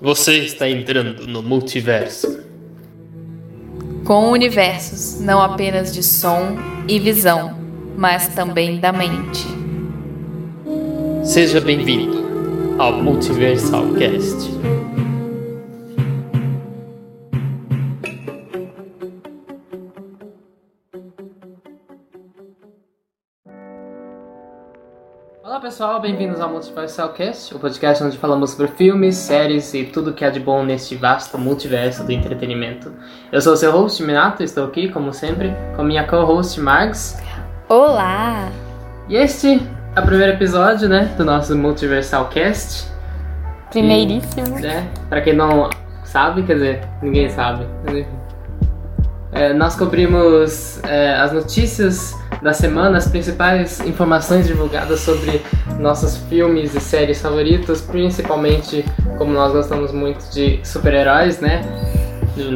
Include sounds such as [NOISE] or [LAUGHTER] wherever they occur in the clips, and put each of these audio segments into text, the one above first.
Você está entrando no multiverso. Com universos não apenas de som e visão, mas também da mente. Seja bem-vindo ao Multiversal Cast. Pessoal, bem-vindos ao Multiversal Cast, o podcast onde falamos sobre filmes, séries e tudo que há de bom neste vasto multiverso do entretenimento. Eu sou o seu host, Minato, estou aqui, como sempre, com minha co-host, Margs. Olá! E este é o primeiro episódio, né, do nosso Multiversal Cast. Primeiríssimo. E, né, pra quem não sabe, quer dizer, ninguém sabe. É, nós cobrimos é, as notícias da semana, as principais informações divulgadas sobre nossos filmes e séries favoritos, principalmente como nós gostamos muito de super-heróis, né?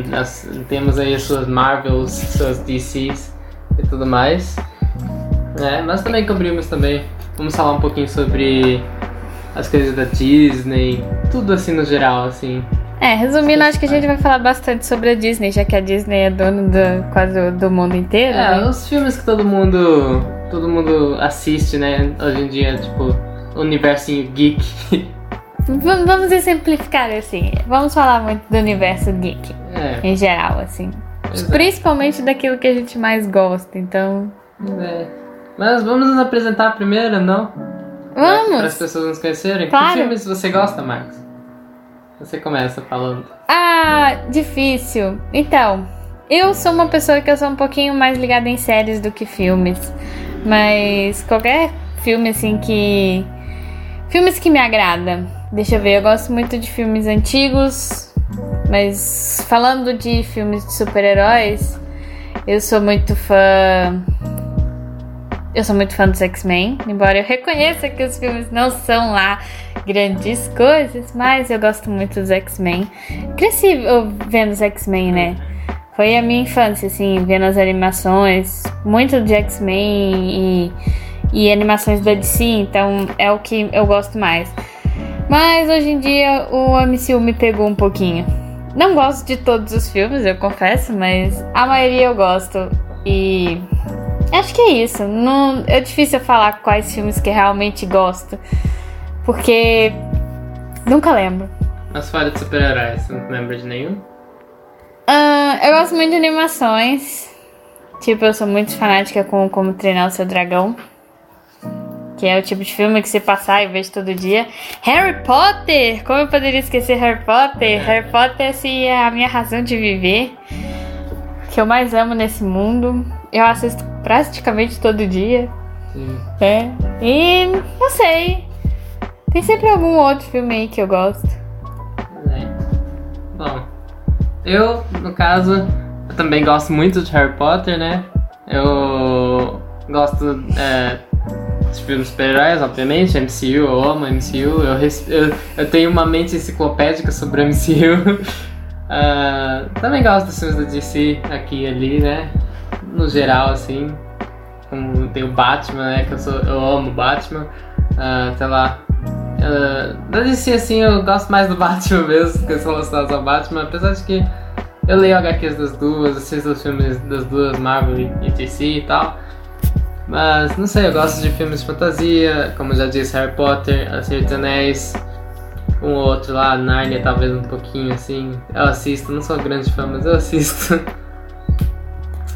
Nós temos aí as suas Marvels, suas DCs e tudo mais. É, mas também cobrimos também, vamos falar um pouquinho sobre as coisas da Disney, tudo assim no geral, assim. É, resumindo, acho que a gente vai falar bastante sobre a Disney, já que a Disney é dona do, quase do mundo inteiro. É, né? os filmes que todo mundo todo mundo assiste, né? Hoje em dia, tipo, universinho geek. V- Vamos exemplificar assim. Vamos falar muito do universo geek, É, em geral, assim. É. Principalmente daquilo que a gente mais gosta, então. é. Mas vamos nos apresentar primeiro, não? Para as Vamos! pessoas nos conhecerem. Claro. Que filmes você gosta, Marcos? Você começa falando. Ah, difícil. Então, eu sou uma pessoa que eu sou um pouquinho mais ligada em séries do que filmes. Mas qualquer filme assim que. Filmes que me agrada. Deixa eu ver, eu gosto muito de filmes antigos. Mas falando de filmes de super-heróis, eu sou muito fã. Eu sou muito fã dos X-Men, embora eu reconheça que os filmes não são lá grandes coisas, mas eu gosto muito dos X-Men. Cresci vendo os X-Men, né? Foi a minha infância, assim, vendo as animações, muito de X-Men e, e animações da DC, então é o que eu gosto mais. Mas hoje em dia o MCU me pegou um pouquinho. Não gosto de todos os filmes, eu confesso, mas a maioria eu gosto. E acho que é isso. Não, é difícil falar quais filmes que realmente gosto. Porque nunca lembro. Mas fala de super-heróis, você não lembra de nenhum? Ah, eu gosto muito de animações. Tipo, eu sou muito fanática com Como Treinar o Seu Dragão. Que é o tipo de filme que você passar e vejo todo dia. Harry Potter! Como eu poderia esquecer Harry Potter? Harry Potter assim, é a minha razão de viver. Que eu mais amo nesse mundo. Eu assisto praticamente todo dia. Sim. É. E não sei. Tem sempre algum outro filme aí que eu gosto. É. Bom, eu, no caso, eu também gosto muito de Harry Potter, né? Eu gosto é, de filmes super-heróis, obviamente, MCU, eu amo MCU, eu, eu, eu tenho uma mente enciclopédica sobre MCU. [LAUGHS] Ah, também gosto dos filmes da DC aqui e ali, né? No geral, assim. Como tem o Batman, né? Que eu, sou, eu amo Batman. Ah, sei lá, Uh, da DC, assim, eu gosto mais do Batman [LAUGHS] mesmo, que são lançados ao Batman, apesar de que eu leio HQs das duas, assisto os filmes das duas, Marvel e e DC e tal. Mas, não sei, eu gosto de filmes de fantasia, como já disse, Harry Potter, A Senhor dos Anéis, um ou outro lá, Narnia talvez um pouquinho, assim. Eu assisto, não sou grande fã, mas eu assisto. [LAUGHS]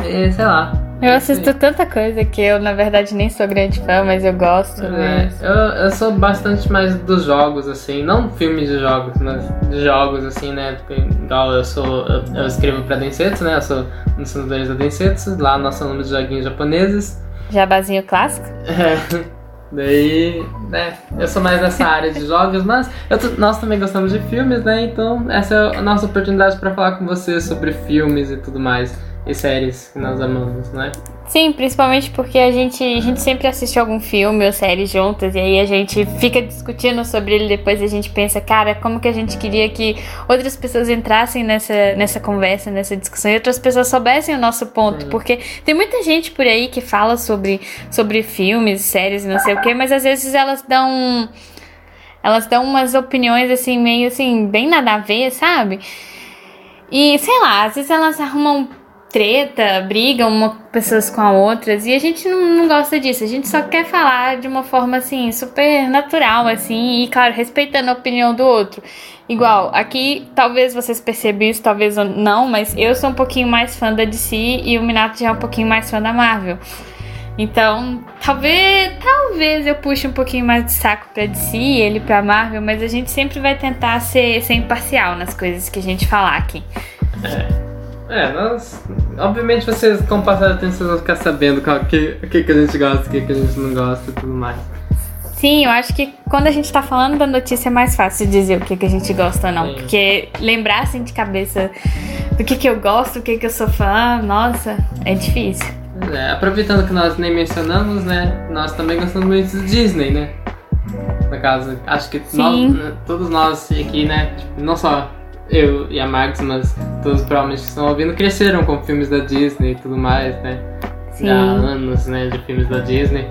E, sei lá. Eu assisto tanta coisa que eu, na verdade, nem sou grande fã, mas eu gosto. É, Mas... eu, eu sou bastante mais dos jogos, assim, não filmes de jogos, mas de jogos, assim, né? Porque, Igual eu sou. Eu, eu escrevo pra Densetsu, né? Eu sou um dos fundadores da Densetsu, lá nós falamos de joguinhos japoneses. Jabazinho clássico? É, daí, né? Eu sou mais nessa área de jogos, mas nós também gostamos de filmes, né? Então, essa é a nossa oportunidade pra falar com você sobre filmes e tudo mais. E séries que nós amamos, né? Sim, principalmente porque a gente, a gente sempre assiste algum filme ou série juntas e aí a gente fica discutindo sobre ele depois a gente pensa, cara, como que a gente queria que outras pessoas entrassem nessa, nessa conversa, nessa discussão e outras pessoas soubessem o nosso ponto, porque tem muita gente por aí que fala sobre, sobre filmes, séries e não sei o que, mas às vezes elas dão Elas dão umas opiniões assim, meio assim, bem nada a ver, sabe? E sei lá, às vezes elas arrumam treta, brigam uma pessoas com as outras e a gente não, não, gosta disso. A gente só quer falar de uma forma assim super natural assim e claro respeitando a opinião do outro. Igual aqui, talvez vocês percebam isso, talvez não, mas eu sou um pouquinho mais fã da DC e o Minato já é um pouquinho mais fã da Marvel. Então, talvez, talvez eu puxe um pouquinho mais de saco pra DC, ele pra Marvel, mas a gente sempre vai tentar ser, ser imparcial nas coisas que a gente falar aqui. É. É, nós. Obviamente vocês, com o passar do tempo, vocês vão ficar sabendo o que, que, que a gente gosta, o que, que a gente não gosta e tudo mais. Sim, eu acho que quando a gente tá falando da notícia é mais fácil dizer o que, que a gente gosta ou não. Sim. Porque lembrar assim de cabeça do que, que eu gosto, o que, que eu sou fã, nossa, é difícil. É, aproveitando que nós nem mencionamos, né? Nós também gostamos muito de Disney, né? No caso, acho que nós, todos nós aqui, né? Tipo, não só eu e a Max, mas todos provavelmente que estão ouvindo, cresceram com filmes da Disney e tudo mais, né? Sim. Há anos, né, de filmes da Disney.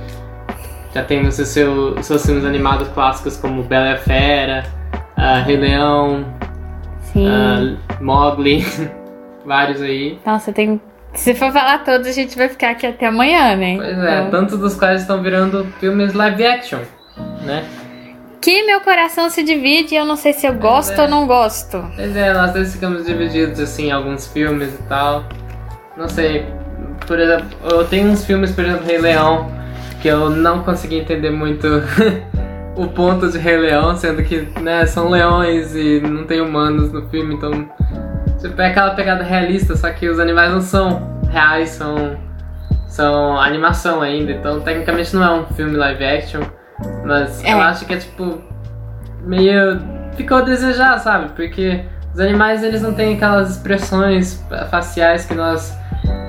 Já tem os seu, seus filmes animados clássicos como Bela e a Fera, uh, Rei Leão, uh, Mowgli, [LAUGHS] vários aí. Nossa, tem se for falar todos, a gente vai ficar aqui até amanhã, né? Pois é, então... tantos dos quais estão virando filmes live action, né? Que meu coração se divide e eu não sei se eu gosto é. ou não gosto. Pois é, nós dois ficamos divididos assim em alguns filmes e tal. Não sei, por exemplo, eu tenho uns filmes, por exemplo, Rei Leão, que eu não consegui entender muito [LAUGHS] o ponto de Rei Leão, sendo que né, são leões e não tem humanos no filme, então tipo, é aquela pegada realista, só que os animais não são reais, são, são animação ainda, então tecnicamente não é um filme live action. Mas é. eu acho que é tipo. meio. ficou a desejar, sabe? Porque os animais eles não têm aquelas expressões faciais que nós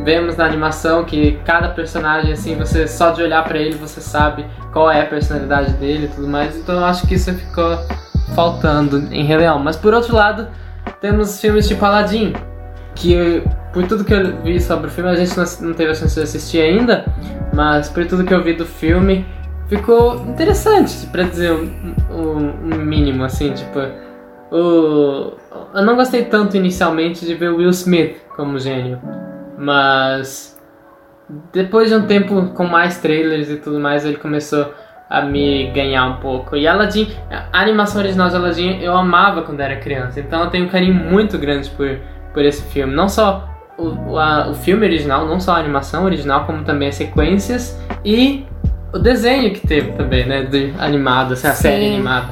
vemos na animação, que cada personagem, assim, você só de olhar para ele você sabe qual é a personalidade dele e tudo mais. Então eu acho que isso ficou faltando em Rei Leão. Mas por outro lado, temos filmes tipo Aladdin, que por tudo que eu vi sobre o filme, a gente não teve a chance de assistir ainda, mas por tudo que eu vi do filme, ficou interessante, para dizer o mínimo, assim, tipo. O, eu não gostei tanto inicialmente de ver Will Smith como gênio, mas depois de um tempo com mais trailers e tudo mais, ele começou a me ganhar um pouco. E Aladdin, a animação original de Aladdin eu amava quando era criança, então eu tenho um carinho muito grande por, por esse filme. Não só o, a, o filme original, não só a animação original, como também as sequências e o desenho que teve também, né? De animado, assim, a Sim. série animada.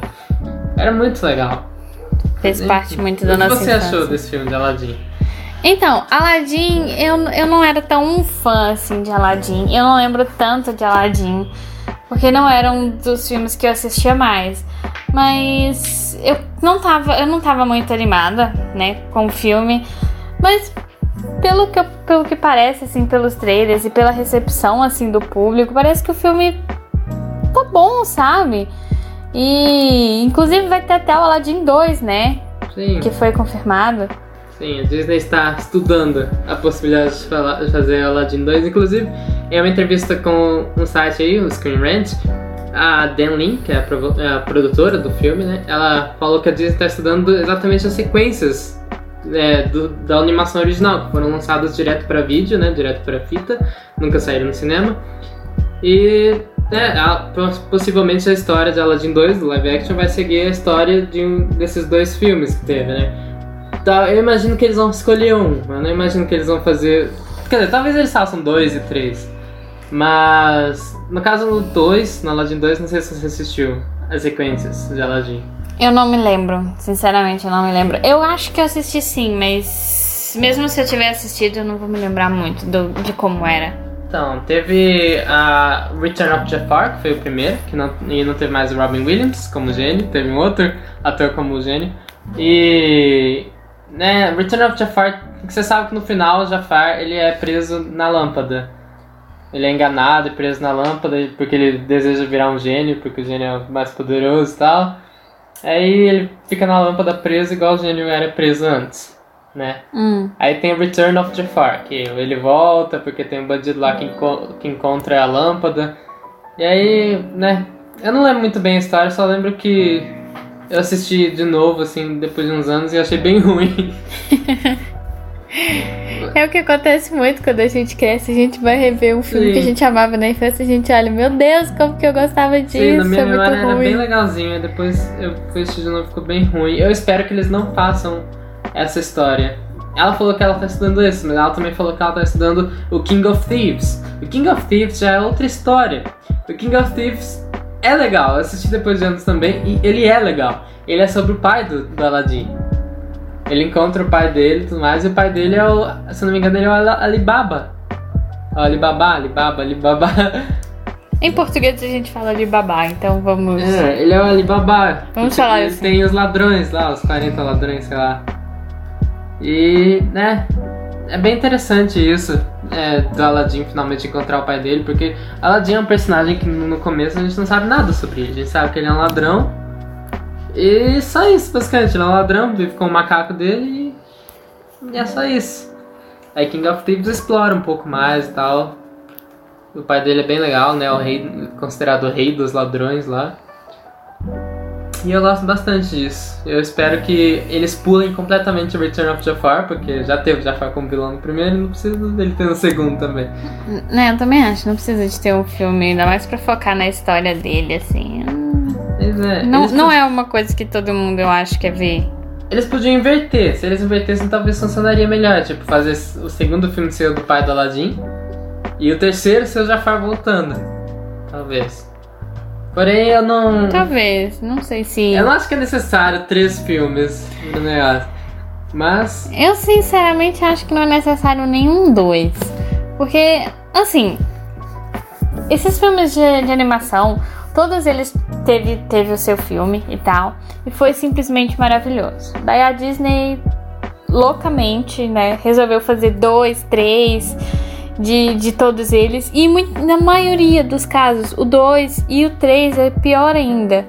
Era muito legal. Fez parte muito da nossa O que você infância. achou desse filme de Aladdin? Então, Aladdin, eu, eu não era tão fã assim de Aladdin. Eu não lembro tanto de Aladdin. Porque não era um dos filmes que eu assistia mais. Mas eu não tava, eu não tava muito animada, né, com o filme. Mas pelo que, pelo que parece, assim, pelos trailers e pela recepção, assim, do público, parece que o filme tá bom, sabe? E, inclusive, vai ter até o Aladdin 2, né? Sim. Que foi confirmado. Sim, a Disney está estudando a possibilidade de, falar, de fazer Aladdin 2. Inclusive, em uma entrevista com um site aí, o Screen Rant, a Dan Lin, que é a, é produtora do filme, né? Ela falou que a Disney está estudando exatamente as sequências é, do, da animação original, que foram lançadas direto para vídeo, né, direto para fita, nunca saíram no cinema. E é, a, possivelmente a história de Aladdin 2, do live action, vai seguir a história de um desses dois filmes que teve, né? Tá, eu imagino que eles vão escolher um, eu não imagino que eles vão fazer. Quer dizer, talvez eles façam dois e três. Mas no caso do 2, no Aladdin 2, não sei se você assistiu as sequências de Aladdin. Eu não me lembro, sinceramente, eu não me lembro. Eu acho que eu assisti sim, mas mesmo se eu tiver assistido, eu não vou me lembrar muito do, de como era. Então, teve a Return of Jafar, que foi o primeiro, que não, e não teve mais o Robin Williams como gênio, teve um outro ator como gênio. E né, Return of Jafar, você sabe que no final o Jafar ele é preso na lâmpada. Ele é enganado e preso na lâmpada porque ele deseja virar um gênio, porque o gênio é mais poderoso e tal. Aí ele fica na lâmpada preso igual o gênio era preso antes, né? Hum. Aí tem o Return of Jafar, que ele volta porque tem um bandido lá que, enco que encontra a lâmpada. E aí, né? Eu não lembro muito bem a história, só lembro que Eu assisti de novo, assim, depois de uns anos e achei bem [LAUGHS] ruim. [LAUGHS] É o que acontece muito quando a gente cresce, a gente vai rever um filme Sim. que a gente amava na infância, a gente olha, meu Deus, como que eu gostava disso, Sim, na minha é memória era ruim. bem legalzinho, depois eu fui assistir de novo ficou bem ruim. Eu espero que eles não façam essa história. Ela falou que ela tá estudando isso, mas ela também falou que ela tá estudando o King of Thieves. O King of Thieves já é outra história. O King of Thieves é legal, eu assisti depois de anos também, e ele é legal. Ele é sobre o pai do, do Aladdin. Ele encontra o pai dele e tudo mais, e o pai dele é o, se não me engano, ele é o Alibaba. O Alibaba, Alibaba, Alibaba. Em português a gente fala de babá, então vamos. É, ele é o Alibaba. Vamos Porque falar ele assim. tem os ladrões lá, os 40 ladrões, sei lá. E, né, é bem interessante isso, é, do Aladdin finalmente encontrar o pai dele, porque Aladdin é um personagem que no começo a gente não sabe nada sobre ele. A gente sabe que ele é um ladrão. E só isso, basicamente. Ele é um ladrão, vive com o macaco dele e, e é só isso. Aí King of Thieves explora um pouco mais e tal. O pai dele é bem legal, né? O rei, considerado o rei dos ladrões lá. E eu gosto bastante disso. Eu espero que eles pulem completamente Return of Jafar, porque já teve Jafar como vilão no primeiro e não precisa dele ter no segundo também. Né, eu também acho, não precisa de ter um filme, ainda mais pra focar na história dele, assim. É, Não, eles, não é uma coisa que todo mundo eu acho quer ver. eles podiam inverter. Se eles invertessem, talvez funcionaria melhor. Tipo, fazer o segundo filme ser o do pai do Aladdin e o terceiro ser o Jafar voltando. Talvez. Porém, eu não. Talvez, não sei se. Eu não acho que é necessário três filmes no negócio. Mas. Eu sinceramente acho que não é necessário nenhum dois. Porque, assim, esses filmes de, de animação, todos eles teve, teve o seu filme e tal. E foi simplesmente maravilhoso. Daí a Disney loucamente, né, resolveu fazer dois, três de, de todos eles. E muito, na maioria dos casos, o 2 e o 3 é pior ainda.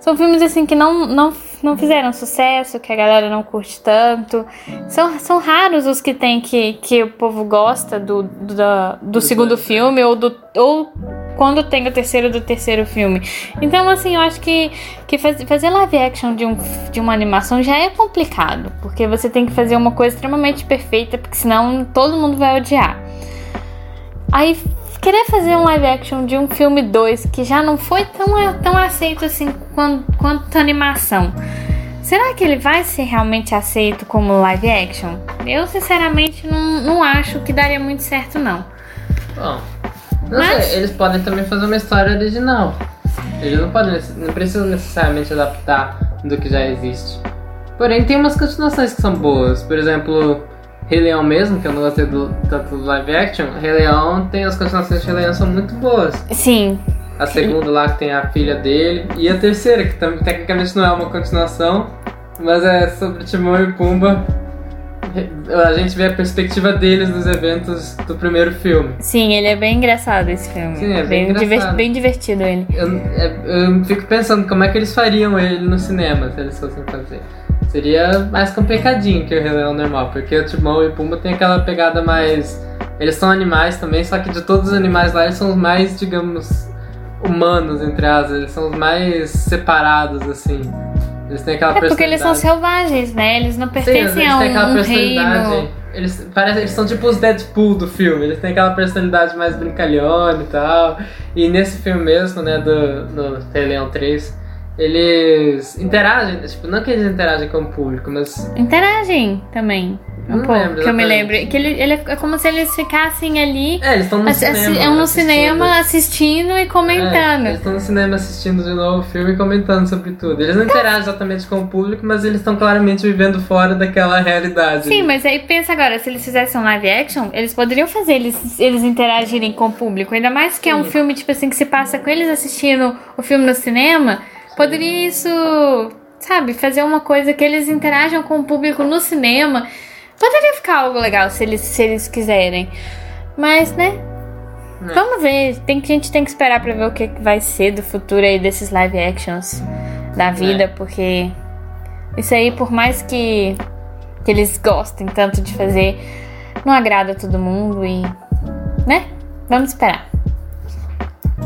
São filmes assim que não, não, não fizeram sucesso, que a galera não curte tanto. São, são raros os que tem que, que o povo gosta do, do, da- do segundo filme ou, do, ou quando tem o terceiro do terceiro filme. Então, assim, eu acho que, que faz- fazer live action de, um, de uma animação já é complicado, porque você tem que fazer uma coisa extremamente perfeita, porque senão todo mundo vai odiar. Aí, querer fazer um live action de um filme 2 que já não foi tão, tão aceito assim quanto, quanto animação. Será que ele vai ser realmente aceito como live action? Eu, sinceramente, não, não acho que daria muito certo, não. Bom. Não Mas- sei, eles podem também fazer uma história original. Eles não podem, não precisam necessariamente adaptar do que já existe. Porém, tem umas continuações que são boas. Por exemplo, Rei Leão mesmo, que eu não gostei do, tanto do live action. Rei Leão tem as continuações de Rei Leão são muito boas. Sim, A segunda lá que tem a filha dele. E a terceira, que tam- tecnicamente não é uma continuação, mas é sobre Timão e Pumba. A gente vê a perspectiva deles dos eventos do primeiro filme. sim, ele é bem engraçado esse filme. Sim, é bem diver- engraçado. bem divertido ele. Eu, é- eu fico pensando como é que eles fariam ele no cinema se eles fossem fazer. Seria mais complicadinho que o Rei Leão normal, porque o Timão e o Pumba tem aquela pegada mais. Eles são animais também, só que de todos os animais lá, eles são os mais, digamos, humanos, entre aspas. Eles são os mais separados, assim. Eles têm aquela É porque eles são selvagens, né? Eles não Sim, pertencem eles a aquela um, personalidade. reino. Eles, parece, eles são tipo os Deadpool do filme, eles têm aquela personalidade mais brincalhona e tal. E nesse filme mesmo, né, do no Rei Leão 3, eles interagem, tipo, não que eles interagem com o público, mas. Interagem também. Um Não pouco, lembro que eu me lembro. Que ele, ele é é como se eles ficassem ali. É, eles estão no cinema. é um no assistindo. cinema assistindo e É, comentando. eles estão no cinema assistindo de novo o filme e comentando sobre tudo. Eles não interagem exatamente com o público, mas eles estão claramente vivendo fora daquela realidade. Sim, mas aí pensa agora, se eles fizessem um live action, eles poderiam fazer eles, eles interagirem com o público. Ainda mais que é um Sim. filme, tipo assim, que se passa com eles assistindo o filme no cinema. Poderia isso, sabe, fazer uma coisa que eles interajam com o público no cinema. Poderia ficar algo legal se eles, se eles quiserem. Mas, né? É. Vamos ver. Tem, a gente tem que esperar pra ver o que vai ser do futuro aí desses live actions da vida, É. porque isso aí, por mais que, que eles gostem tanto de fazer, não agrada todo mundo e. né? Vamos esperar.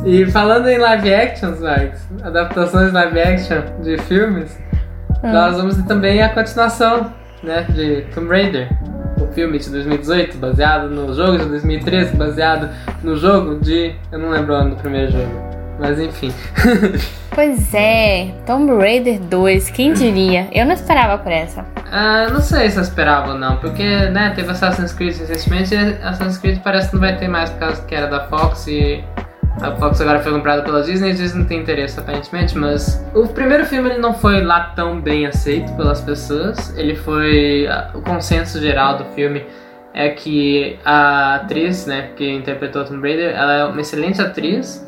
E falando em live actions, Marcos, adaptações live action de filmes, Ah. Nós vamos ter também a continuação, né, de Tomb Raider. O filme de 2018, baseado no jogo de 2013, baseado no jogo de. Eu não lembro o ano do primeiro jogo. Mas enfim. [LAUGHS] Pois é, Tomb Raider 2, quem diria? Eu não esperava por essa. Ah, não sei se eu esperava ou não, porque né, teve Assassin's Creed recentemente e Assassin's Creed parece que não vai ter mais por causa que era da Fox e a Fox agora foi comprada pela Disney a Disney não tem interesse aparentemente, mas o primeiro filme ele não foi lá tão bem aceito pelas pessoas. Ele foi o consenso geral do filme é que a atriz, né, que interpretou Tomb Raider, ela é uma excelente atriz.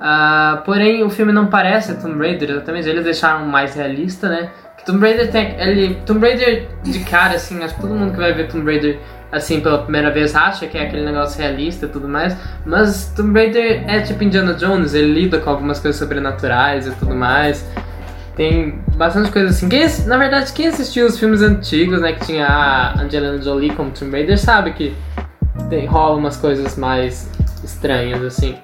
Ah, porém, o filme não parece Tomb Raider exatamente, eles deixaram mais realista, né? Tomb Raider tem. Ele, Tomb Raider de cara, assim, acho que todo mundo que vai ver Tomb Raider assim pela primeira vez acha que é aquele negócio realista e tudo mais. Mas Tomb Raider é tipo Indiana Jones, ele lida com algumas coisas sobrenaturais e tudo mais. Tem bastante coisa assim. Quem, na verdade, quem assistiu os filmes antigos, né, que tinha a Angelina Jolie como Tomb Raider, sabe que tem, rola umas coisas mais estranhas, assim.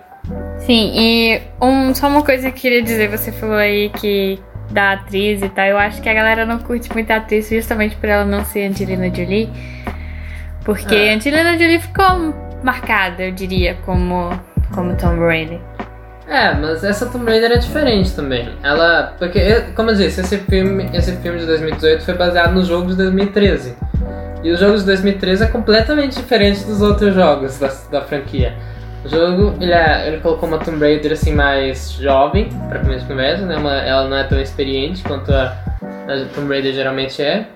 Sim, e um, só uma coisa que eu queria dizer, você falou aí que da atriz e tal, eu acho que a galera não curte muito a atriz justamente por ela não ser Angelina Jolie. Porque É. Angelina Jolie ficou marcada, eu diria, como, como Tom Brady. É, mas essa Tomb Raider é diferente também. Ela. Porque, como eu disse, esse filme, esse filme de 2018 foi baseado no jogo de 2013. E o jogo de 2013 é completamente diferente dos outros jogos da, da franquia. Jogo, ele, é- ele colocou uma Tomb Raider assim mais jovem, pra começo de conversa, né? Uma- ela não é tão experiente quanto a, a Tomb Raider geralmente é.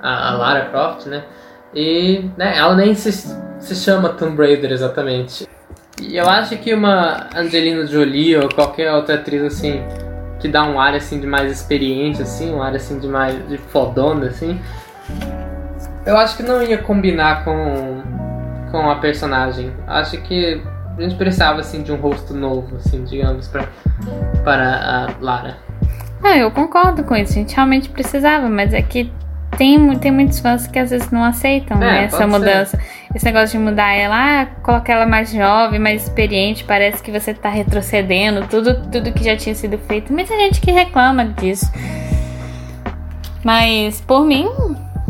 A, a Lara Croft, né? E né, ela nem se, se chama Tomb Raider exatamente. E eu acho que uma Angelina Jolie ou qualquer outra atriz assim que dá um ar assim de mais experiente assim, um ar assim de mais de fodona assim, eu acho que não ia combinar com com a personagem. Acho que a gente precisava assim de um rosto novo assim, digamos, para para a Lara. Ah, eu concordo com isso, a gente realmente precisava, mas é que tem, tem muitos fãs que às vezes não aceitam É, né, essa pode ser. mudança. Esse negócio de mudar ela, ah, colocar ela mais jovem, mais experiente, parece que você tá retrocedendo tudo, tudo que já tinha sido feito. Tem gente que reclama disso. Mas, por mim,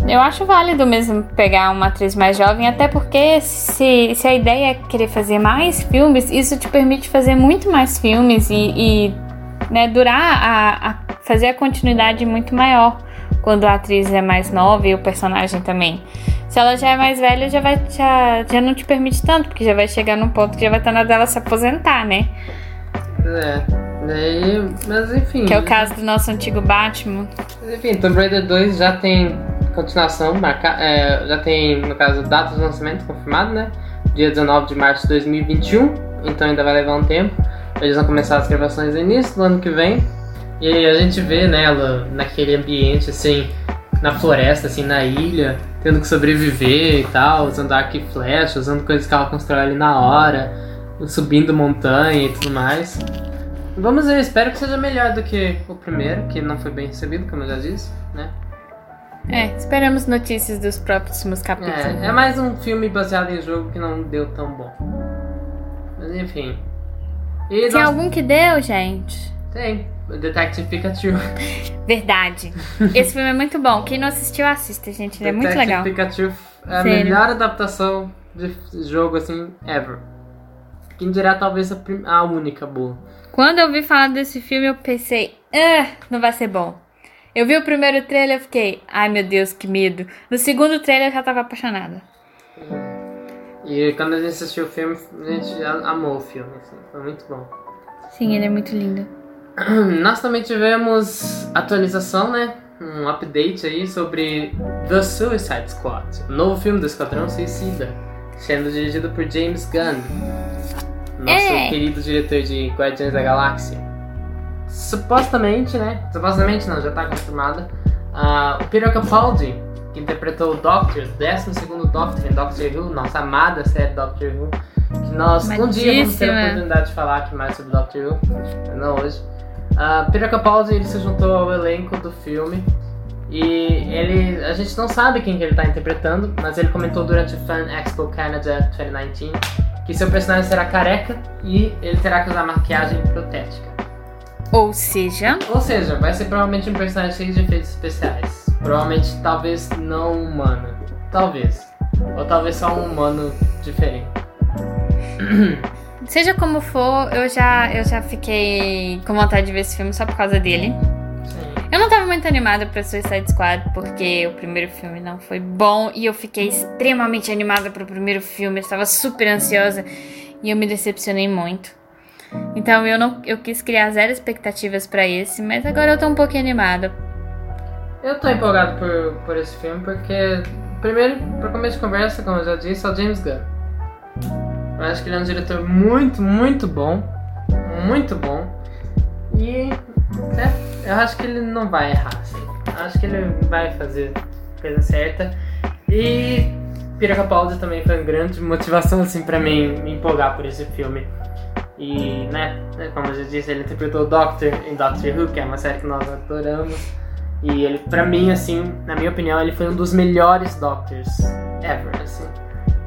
eu acho válido mesmo pegar uma atriz mais jovem, até porque se, se a ideia é querer fazer mais filmes, isso te permite fazer muito mais filmes e, e, né, durar a, a fazer a continuidade muito maior quando a atriz é mais nova e o personagem também. Se ela já é mais velha, já vai já, já não te permite tanto, porque já vai chegar num ponto que já vai estar na dela se aposentar, né? É. Daí, mas enfim. Que é o caso do nosso antigo Batman. Mas, Enfim, Tomb Raider 2 já tem continuação, marca, é, já tem, no caso, data de lançamento confirmado, né? Dia 19 de março de 2021, então ainda vai levar um tempo. Eles vão começar as gravações no início do ano que vem. E a gente vê nela, naquele ambiente, assim, na floresta, assim, na ilha, tendo que sobreviver e tal, usando arco e flecha, usando coisas que ela constrói ali na hora, subindo montanha e tudo mais. Vamos ver, espero que seja melhor do que o primeiro, que não foi bem recebido, como eu já disse, né? É, esperamos notícias dos próximos capítulos. É, é mais um filme baseado em jogo que não deu tão bom. Mas enfim. E Tem nós- algum que deu, gente? Tem. O Detective Pikachu. [LAUGHS] Verdade. Esse filme é muito bom. Quem não assistiu, assista, gente. Ele é muito Detective legal. Pikachu é a Sério. melhor adaptação de jogo, assim, ever. Quem dirá talvez a, a única boa. Quando eu vi falar desse filme, eu pensei, ah, não vai ser bom. Eu vi o primeiro trailer e fiquei, ai meu Deus, que medo. No segundo trailer eu já tava apaixonada. E quando a gente assistiu o filme, a gente amou o filme, assim, foi muito bom. Sim, ele é muito lindo. [CLEARS THROAT] Nós também tivemos atualização, né? Um update aí sobre The Suicide Squad, o novo filme do Esquadrão Suicida, sendo dirigido por James Gunn, nosso É. querido diretor de Guardiões da Galáxia. Supostamente, né? Supostamente não, já tá confirmada. ah, o Peter Capaldi, que interpretou o Doctor, o 12 Doctor em Doctor Who, nossa amada série Doctor Who, que nós um dia vamos ter a oportunidade de falar aqui mais sobre Doctor Who, não hoje. Uh, Peter Capaldi ele se juntou ao elenco do filme e ele a gente não sabe quem que ele está interpretando, mas ele comentou durante o Fan Expo Canada 2019 que seu personagem será careca e ele terá que usar maquiagem protética. Ou seja. Ou seja, vai ser provavelmente um personagem cheio de efeitos especiais. Provavelmente, talvez não humano. Talvez. Ou talvez só um humano diferente. Seja como for, eu já, eu já fiquei com vontade de ver esse filme só por causa dele. Eu não tava muito animada pra Suicide Squad porque o primeiro filme não foi bom e eu fiquei extremamente animada pro primeiro filme, eu estava super ansiosa e eu me decepcionei muito. Então eu não eu quis criar zero expectativas pra esse, mas agora eu tô um pouquinho animada. Eu tô empolgado por, por esse filme porque, primeiro, pra começo de conversa, como eu já disse, é o James Gunn. Eu acho que ele é um diretor muito, muito bom. Muito bom. E né, eu acho que ele não vai errar, assim. Eu acho que ele vai fazer a coisa certa. E Peter Capaldi também foi uma grande motivação, assim, pra mim me empolgar por esse filme. E, né, como eu já disse, ele interpretou o Doctor em Doctor Who, que é uma série que nós adoramos. E ele, pra mim, assim, na minha opinião, ele foi um dos melhores Doctors ever, assim.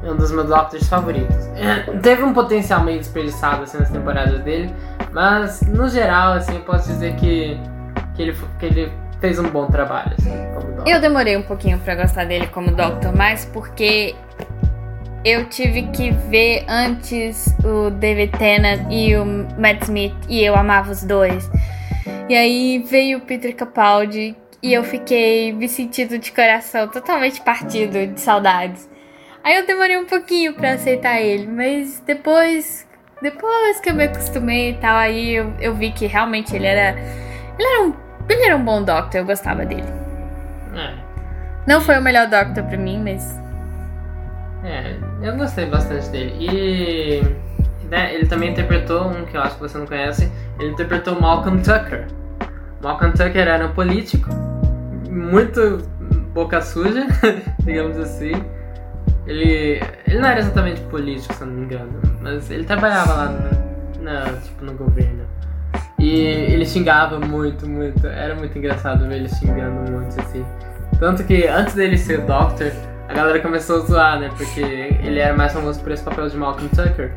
Um dos meus Doctors favoritos. [COUGHS] Teve um potencial meio desperdiçado, assim, nas temporadas dele. Mas, no geral, assim, eu posso dizer que, que, ele, que ele fez um bom trabalho, assim, como Doctor. Eu demorei um pouquinho pra gostar dele como Doctor, mas porque eu tive que ver antes o David Tennant e o Matt Smith e eu amava os dois. E aí veio o Peter Capaldi e eu fiquei me sentindo de coração totalmente partido de saudades. Aí eu demorei um pouquinho pra aceitar ele, mas depois, depois que eu me acostumei e tal, aí eu, eu vi que realmente ele era, ele era um, ele era um bom Doctor, eu gostava dele. É. Não foi o melhor Doctor pra mim, mas É, eu gostei bastante dele. E né, ele também interpretou um que eu acho que você não conhece. Ele interpretou Malcolm Tucker. Malcolm Tucker era um político, muito boca suja, [LAUGHS] digamos assim. Ele, ele não era exatamente político, se eu não me engano, mas ele trabalhava lá no, na, tipo, no governo. E ele xingava muito, muito. Era muito engraçado ver ele xingando muito, assim. Tanto que antes dele ser Doctor, a galera começou a zoar, né? Porque ele era mais famoso por esse papel de Malcolm Tucker.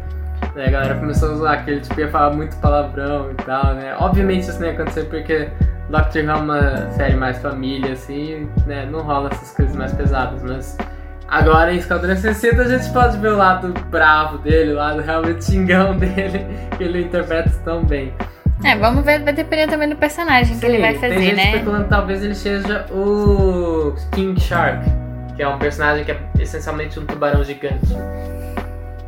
Né? A galera começou a zoar que ele tipo, ia falar muito palavrão e tal, né? Obviamente isso não ia acontecer porque Doctor Who é uma série mais família, assim, né? Não rola essas coisas mais pesadas, mas agora em Esquadrão 60 a gente pode ver o lado bravo dele, o lado realmente xingão [LAUGHS] dele, que ele interpreta tão bem. É, vamos ver, vai depender também do personagem que ele vai tem fazer, gente né? especulando talvez ele seja o King Shark, que é um personagem que é essencialmente um tubarão gigante.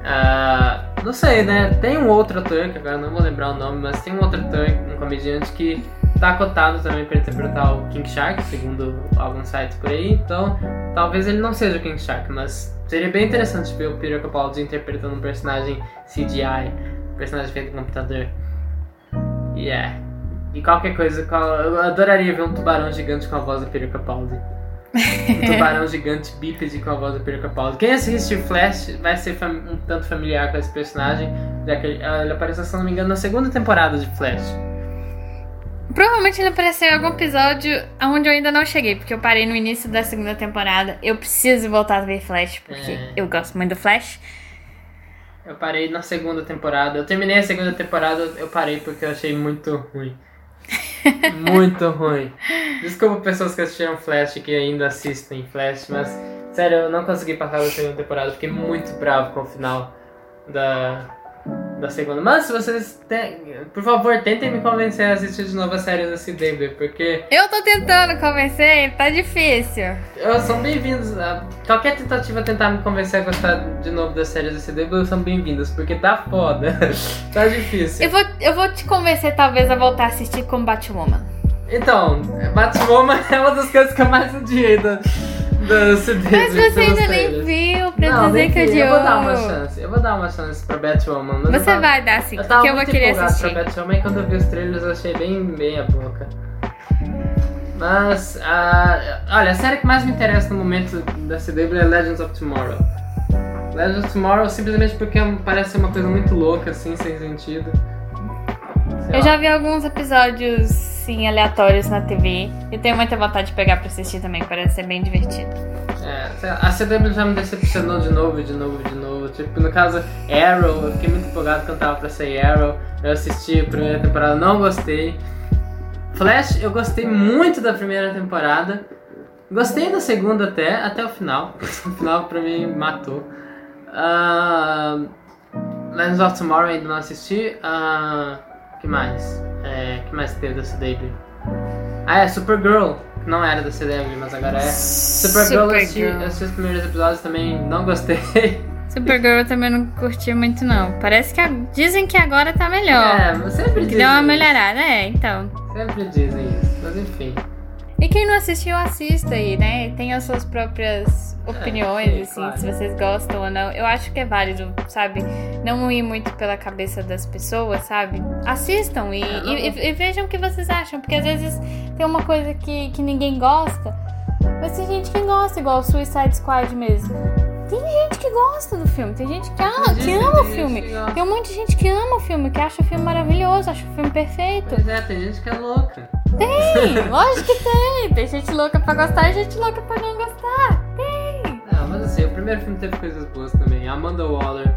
Ah, não sei, né? Tem um outro ator, que agora não vou lembrar o nome, mas tem um outro ator, um comediante que tá cotado também para interpretar o King Shark, segundo alguns sites por aí. Então, talvez ele não seja o King Shark, mas seria bem interessante ver o Peter Capaldi interpretando um personagem CGI, um personagem feito em computador. É. E qualquer coisa, eu adoraria ver um tubarão gigante com a voz do Peter Capaldi. [LAUGHS] Um tubarão gigante bípede com a voz do Peter. Quem assiste Flash vai ser um tanto familiar com esse personagem, já que ele, ele apareceu, se não me engano, na segunda temporada de Flash. Provavelmente ele apareceu em algum episódio onde eu ainda não cheguei, porque eu parei no início da segunda temporada. Eu preciso voltar a ver Flash, porque É. eu gosto muito do Flash. Eu parei na segunda temporada. Eu terminei a segunda temporada, eu parei porque eu achei muito ruim. Muito ruim. Desculpa pessoas que assistiram Flash que ainda assistem Flash, mas sério, eu não consegui passar da segunda temporada. Fiquei muito bravo com o final da, da segunda. Mas se vocês têm, por favor, tentem me convencer a assistir de novo a série da CW, porque Eu tô tentando convencer, tá difícil. eu, são bem-vindos. a- Qualquer tentativa tentar me convencer a gostar de novo das séries da CW são bem-vindas, porque tá foda. [LAUGHS] tá difícil. Eu vou, eu vou te convencer, talvez, a voltar a assistir com Batwoman. Então, Batwoman [LAUGHS] é uma das coisas que eu mais odiei da, da CW. Mas você ainda nem viu pra Não, dizer que odiou. Eu vou dar uma chance. Eu vou dar uma chance pra Batwoman. Você tava- vai dar sim, Eu porque tava eu vou querer empolgado assistir. pra Batwoman e quando eu vi os trailers eu achei bem meia boca. Mas, ah, olha, a série que mais me interessa no momento da CW é Legends of Tomorrow. Legends of Tomorrow simplesmente porque parece ser uma coisa muito louca, assim, sem sentido. Sei Eu lá. já vi alguns episódios, sim, aleatórios na TV. E tenho muita vontade de pegar pra assistir também, parece ser bem divertido. É, a CW já me decepcionou de novo, de novo, de novo. Tipo, no caso, Arrow, eu fiquei muito empolgado quando tava pra sair Arrow. Eu assisti a primeira temporada, não gostei. Flash, eu gostei muito da primeira temporada. Gostei da segunda até, até o final. [LAUGHS] o final pra mim matou. Uh, Legends of Tomorrow ainda não assisti. Uh, que mais? É, que mais teve da CW? Ah, é Supergirl. que Não era da CW, mas agora é. Supergirl, eu assisti, eu assisti os primeiros episódios também, não gostei. [LAUGHS] Supergirl eu também não curti muito, não. Parece que a... dizem que agora tá melhor. É, mas sempre dizem. deu uma isso. melhorada, é, então. Sempre dizem isso, mas enfim. E quem não assistiu, assista aí, né? Tem as suas próprias opiniões, sim, assim, claro. se vocês gostam ou não. Eu acho que é válido, sabe? Não ir muito pela cabeça das pessoas, sabe? Assistam e, É, e- e- e vejam o que vocês acham, porque às vezes tem uma coisa que, que ninguém gosta, mas tem gente que gosta, igual o Suicide Squad mesmo. Tem gente que gosta do filme, tem gente que, ama, que gente- ama o tem filme. que. Tem um monte de gente que ama o filme, que acha o filme maravilhoso, acha o filme perfeito. Pois é, tem gente que é louca. Tem, [LAUGHS] lógico que tem. Tem gente louca pra gostar e gente louca pra não gostar. Não, assim, o primeiro filme teve coisas boas também. Amanda Waller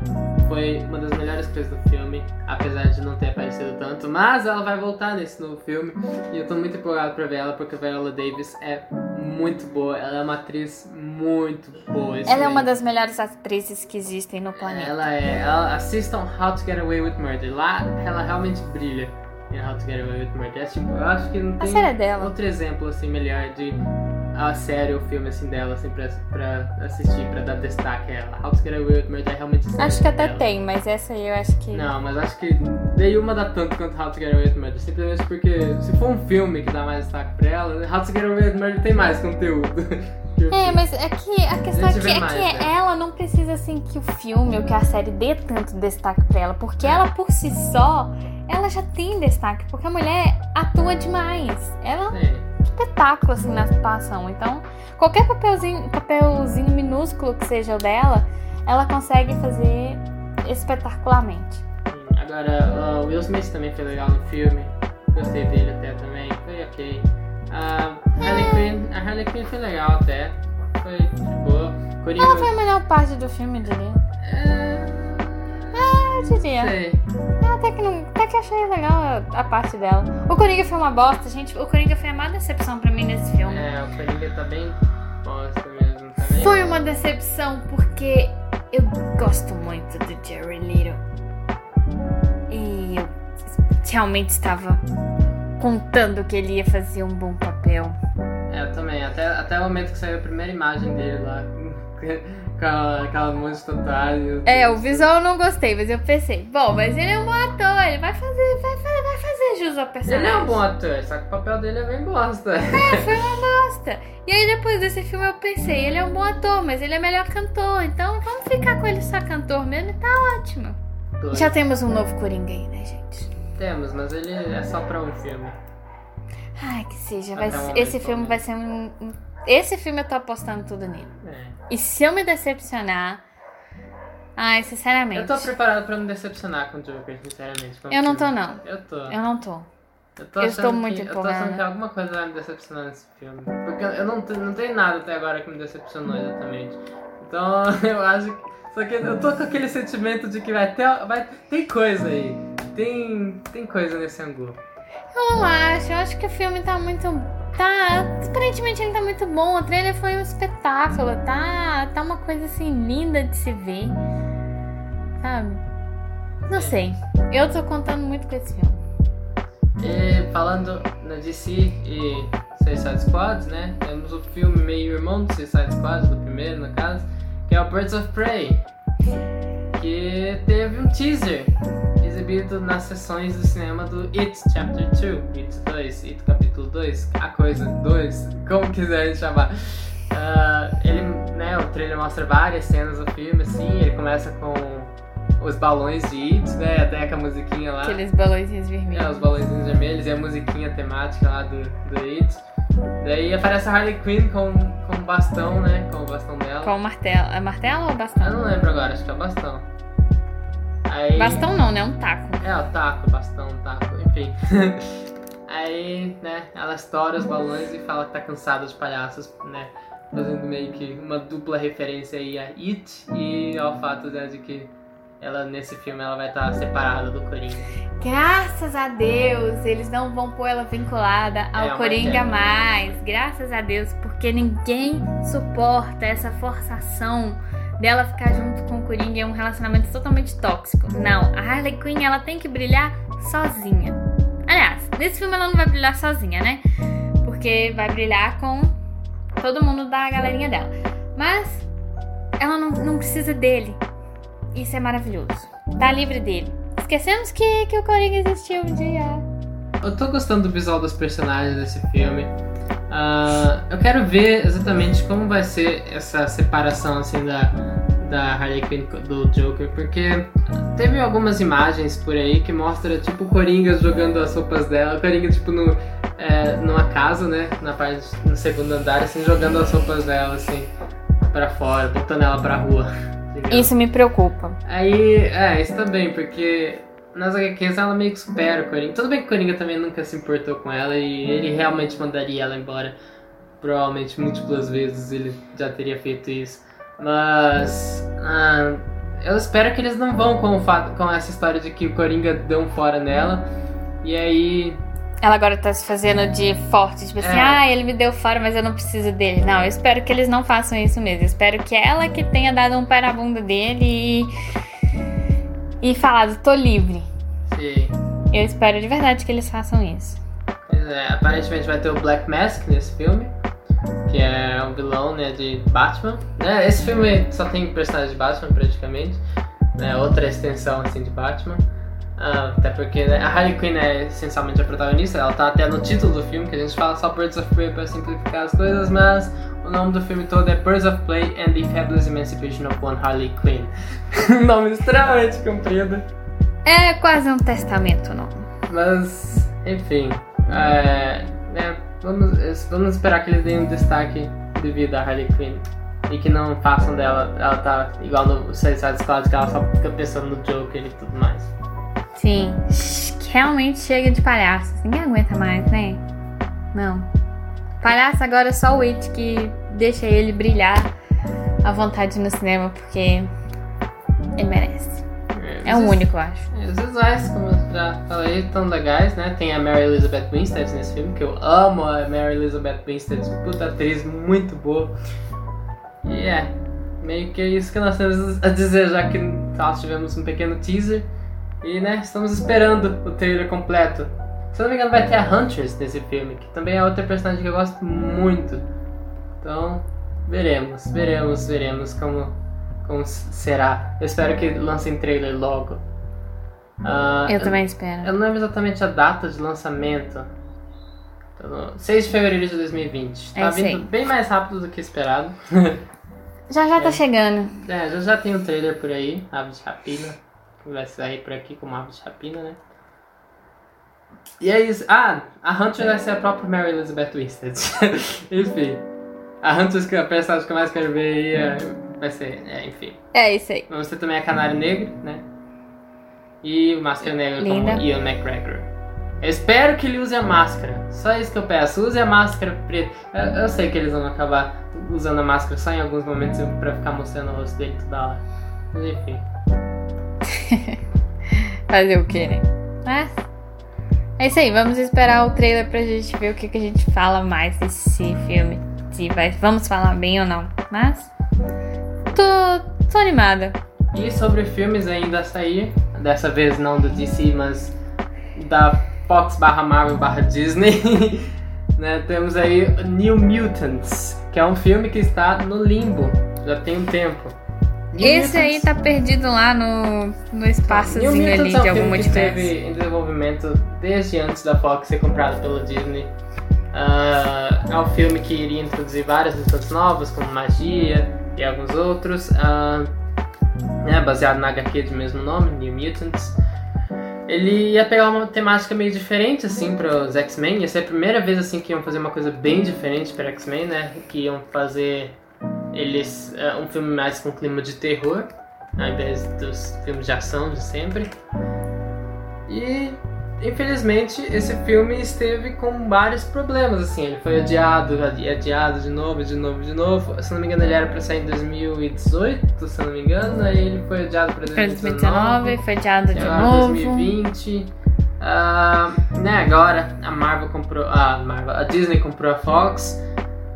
foi uma das melhores coisas do filme, apesar de não ter aparecido tanto. Mas ela vai voltar nesse novo filme e eu tô muito empolgado pra ver ela porque a Viola Davis é muito boa. Ela é uma atriz muito boa. Ela é uma das melhores atrizes que existem no planeta. Ela é. Ela, assistam How to Get Away with Murder. Lá ela realmente brilha em How to Get Away with Murder. É, tipo, eu acho que não A tem série é dela. outro exemplo assim melhor de a série ou filme assim dela assim pra, pra assistir, pra dar destaque a ela. How to Get Away with Murder é realmente Acho que até dela. tem, mas essa aí eu acho que. Não, mas acho que nenhuma dá tanto quanto How to Get Away with Murder. Simplesmente porque se for um filme que dá mais destaque pra ela, How to Get Away with Murder tem mais conteúdo. [LAUGHS] É, mas é que a questão A é gente que, é mais, que né? ela não precisa assim que o filme ou que a série dê tanto destaque pra ela, porque ela por si só, ela já tem destaque, porque a mulher atua demais. Ela é. Espetáculo assim na atuação. Então, qualquer papelzinho, papelzinho minúsculo que seja o dela, ela consegue fazer espetacularmente. Agora, o Will Smith também foi legal no filme. Gostei dele até também. Foi ok. A Harley É. Quinn, a Harley Quinn foi legal até. Foi de boa. Coringa. Ela foi a melhor parte do filme, eu diria. É, Eu diria. sei. Eu até que, não, até que achei legal a, a parte dela. O Coringa foi uma bosta, gente. O Coringa foi a maior decepção pra mim nesse filme. É, o Coringa tá bem bosta mesmo. Tá bem... Foi uma decepção porque eu gosto muito do Jerry Little. E eu realmente estava contando que ele ia fazer um bom papel. É, eu também. Até, até o momento que saiu a primeira imagem dele lá. Aquela, de tatuagem. É, o visual eu não gostei, mas eu pensei, bom, mas ele é um bom ator, ele vai fazer, vai, fa- vai fazer jus ao personagem. Ele é um bom ator, só que o papel dele é bem bosta. É, foi uma bosta. E aí depois desse filme eu pensei, ele é um bom ator, mas ele é melhor cantor, então vamos ficar com ele só cantor mesmo e tá ótimo. Dois. Já temos um novo Coringa aí, né, gente? Temos, mas ele é só pra um filme. Ai, que seja, vai esse filme vai ser um... um- Esse filme eu tô apostando tudo nele. É. E se eu me decepcionar... Ai, sinceramente... Eu tô preparado pra me decepcionar com o Joker, sinceramente. Eu não tô, não. Eu tô. Eu não tô. Eu tô eu estou muito que, Eu tô empolgada. achando que alguma coisa vai me decepcionar nesse filme. Porque eu não, não tem nada até agora que me decepcionou exatamente. Então [LAUGHS] eu acho que. Só que eu tô com aquele sentimento de que vai ter. Vai, tem coisa aí. Tem. Tem coisa nesse angu. Eu não acho, eu acho que o filme tá muito. Tá. Aparentemente ele tá muito bom. O trailer foi um espetáculo. Tá. Tá uma coisa assim linda de se ver. Sabe? Não sei. Eu tô contando muito com esse filme. E falando na DC e Suicide Squad, né? Temos o filme meio irmão do Suicide Squad, do primeiro no caso, que é o Birds of Prey. Que teve um teaser exibido nas sessões do cinema do It Chapter 2, It 2, It Capítulo 2, a coisa 2, como quiserem chamar. Ah, ele, né, o trailer mostra várias cenas do filme, assim, ele começa com os balões de It, né, até com a musiquinha lá. Aqueles balõezinhos É, vermelhos. os balõezinhos vermelhos e a musiquinha temática lá do, do It. Daí aparece a Harley Quinn com, com o bastão, né? Com o bastão dela. Com o martelo. É martelo ou Eu bastão? não lembro agora, acho que é o bastão. Aí, Bastão não, né? Um taco. É, o taco, bastão, taco, enfim. [LAUGHS] Aí, né, ela estoura os balões e fala que tá cansada de palhaços, né? fazendo meio que uma dupla referência aí a It e ao fato né, de que ela nesse filme ela vai estar separada do Coringa. Graças a Deus, eles não vão pôr ela vinculada ao É, Coringa mais. Graças a Deus, porque ninguém suporta essa forçação dela ficar junto com o Coringa. É um relacionamento totalmente tóxico. Não, a Harley Quinn ela tem que brilhar sozinha. Aliás, nesse filme ela não vai brilhar sozinha, né? Porque vai brilhar com todo mundo da galerinha dela. Mas ela não, não precisa dele. Isso é maravilhoso. Tá livre dele. Esquecemos que, que o Coringa existiu um dia. Eu tô gostando do visual dos personagens desse filme. Ah, eu quero ver exatamente como vai ser essa separação assim da, da Harley Quinn do Joker, porque teve algumas imagens por aí que mostra tipo Coringa jogando as roupas dela, Coringa tipo no, é, numa casa, né, na parte no segundo andar, assim jogando as roupas dela assim para fora, botando ela pra rua. [LAUGHS] Isso me preocupa. Aí, é, isso também, porque nas HQs ela meio que supera o Coringa. Tudo bem que o Coringa também nunca se importou com ela e ele realmente mandaria ela embora. Provavelmente múltiplas vezes ele já teria feito isso. Mas. ah, eu espero que eles não vão com, o fato, com essa história de que o Coringa deu um fora nela. E aí. Ela agora tá se fazendo de forte, tipo assim, É. ah, ele me deu fora, mas eu não preciso dele. Não, eu espero que eles não façam isso mesmo. Eu espero que ela que tenha dado um pé na bunda dele e. e falado, tô livre. se- Eu espero de verdade que eles façam isso. Pois é, aparentemente vai ter o Black Mask nesse filme, que é um vilão né, de Batman. Né, esse filme só tem personagens de Batman praticamente, né, outra extensão assim de Batman. Ah, até porque né, a Harley Quinn é essencialmente a protagonista, ela tá até no título do filme, que a gente fala só Birds of Prey para simplificar as coisas, mas o nome do filme todo é Birds of Prey and the Fabulous Emancipation of One Harley Quinn. [LAUGHS] nome extremamente comprido. É quase um testamento, não. Mas, enfim, é, né, vamos, vamos esperar que eles deem um destaque devido a Harley Quinn. E que não façam dela, ela tá igual no Suicide Squad, que ela só fica pensando no Joker e tudo mais. Sim, realmente chega de palhaço. Ninguém aguenta mais, né? Não. Palhaço agora é só o It que deixa ele brilhar à vontade no cinema, porque ele merece. É o os- único, eu acho. é, Os visuais, como eu já falei, tão legais, né? Tem a Mary Elizabeth Winstead nesse filme, que eu amo a Mary Elizabeth Winstead, puta atriz muito boa. E é, meio que é isso que nós temos a dizer, já que nós tivemos um pequeno teaser. E né, estamos esperando o trailer completo. Se eu não me engano, vai ter a Huntress nesse filme, que também é outra personagem que eu gosto muito. Então, veremos, veremos, veremos como, como será. Eu espero que lancem trailer logo. Ah, Eu também espero. eu não lembro exatamente a data de lançamento. No- 6 de fevereiro de 2020. É Tá isso vindo bem mais rápido do que esperado. [LAUGHS] Já já tá É. chegando. É, já, já tem um trailer por aí, Aves de Rapina, que vai sair por aqui como Aves de Rapina, né? E é isso. Ah, a Hunter vai ser a própria Mary Elizabeth Winstead. [LAUGHS] enfim. A Hunter, que é a personagem que eu mais quero ver aí, é, vai ser, é, enfim. É isso aí. Vamos ter também a Canário Negro, né? E o Máscara Negra Linda. como Ian McGregor. Eu espero que ele use a máscara. Só isso que eu peço. Use a máscara preta. Eu, eu sei que eles vão acabar usando a máscara só em alguns momentos pra ficar mostrando o rosto dele toda hora. Mas enfim. [LAUGHS] Fazer o que, né? Mas. É isso aí, vamos esperar o trailer pra gente ver o que, que a gente fala mais desse filme. Se vai, vamos falar bem ou não. Mas. Tô, tô animada. E sobre filmes ainda a sair, dessa vez não do DC, mas da Fox barra Marvel barra Disney, [LAUGHS] né, temos aí New Mutants, que é um filme que está no limbo, já tem um tempo. Esse aí Mutants- tá perdido lá no, no espaçozinho ali é um de algum multiverso. em desenvolvimento desde antes da Fox ser comprado pela Disney. Ah, é um filme que iria introduzir várias mutantes novas, como magia e alguns outros. ah, né, baseado na HQ de mesmo nome, New Mutants. Ele ia pegar uma temática meio diferente, assim, para os X-Men. Ia ser a primeira vez, assim, que iam fazer uma coisa bem diferente para X-Men, né? Que iam fazer eles é, um filme mais com clima de terror, ao invés dos filmes de ação de sempre. E infelizmente, esse filme esteve com vários problemas, assim. Ele foi adiado, adi- adiado de novo, de novo, de novo. Se não me engano, ele era pra sair em 2018, se não me engano. Aí ele foi adiado pra Pra 2019. 2019, foi adiado de novo. 2020. Ah, né, agora a Marvel comprou. A Marvel, a Disney comprou a Fox.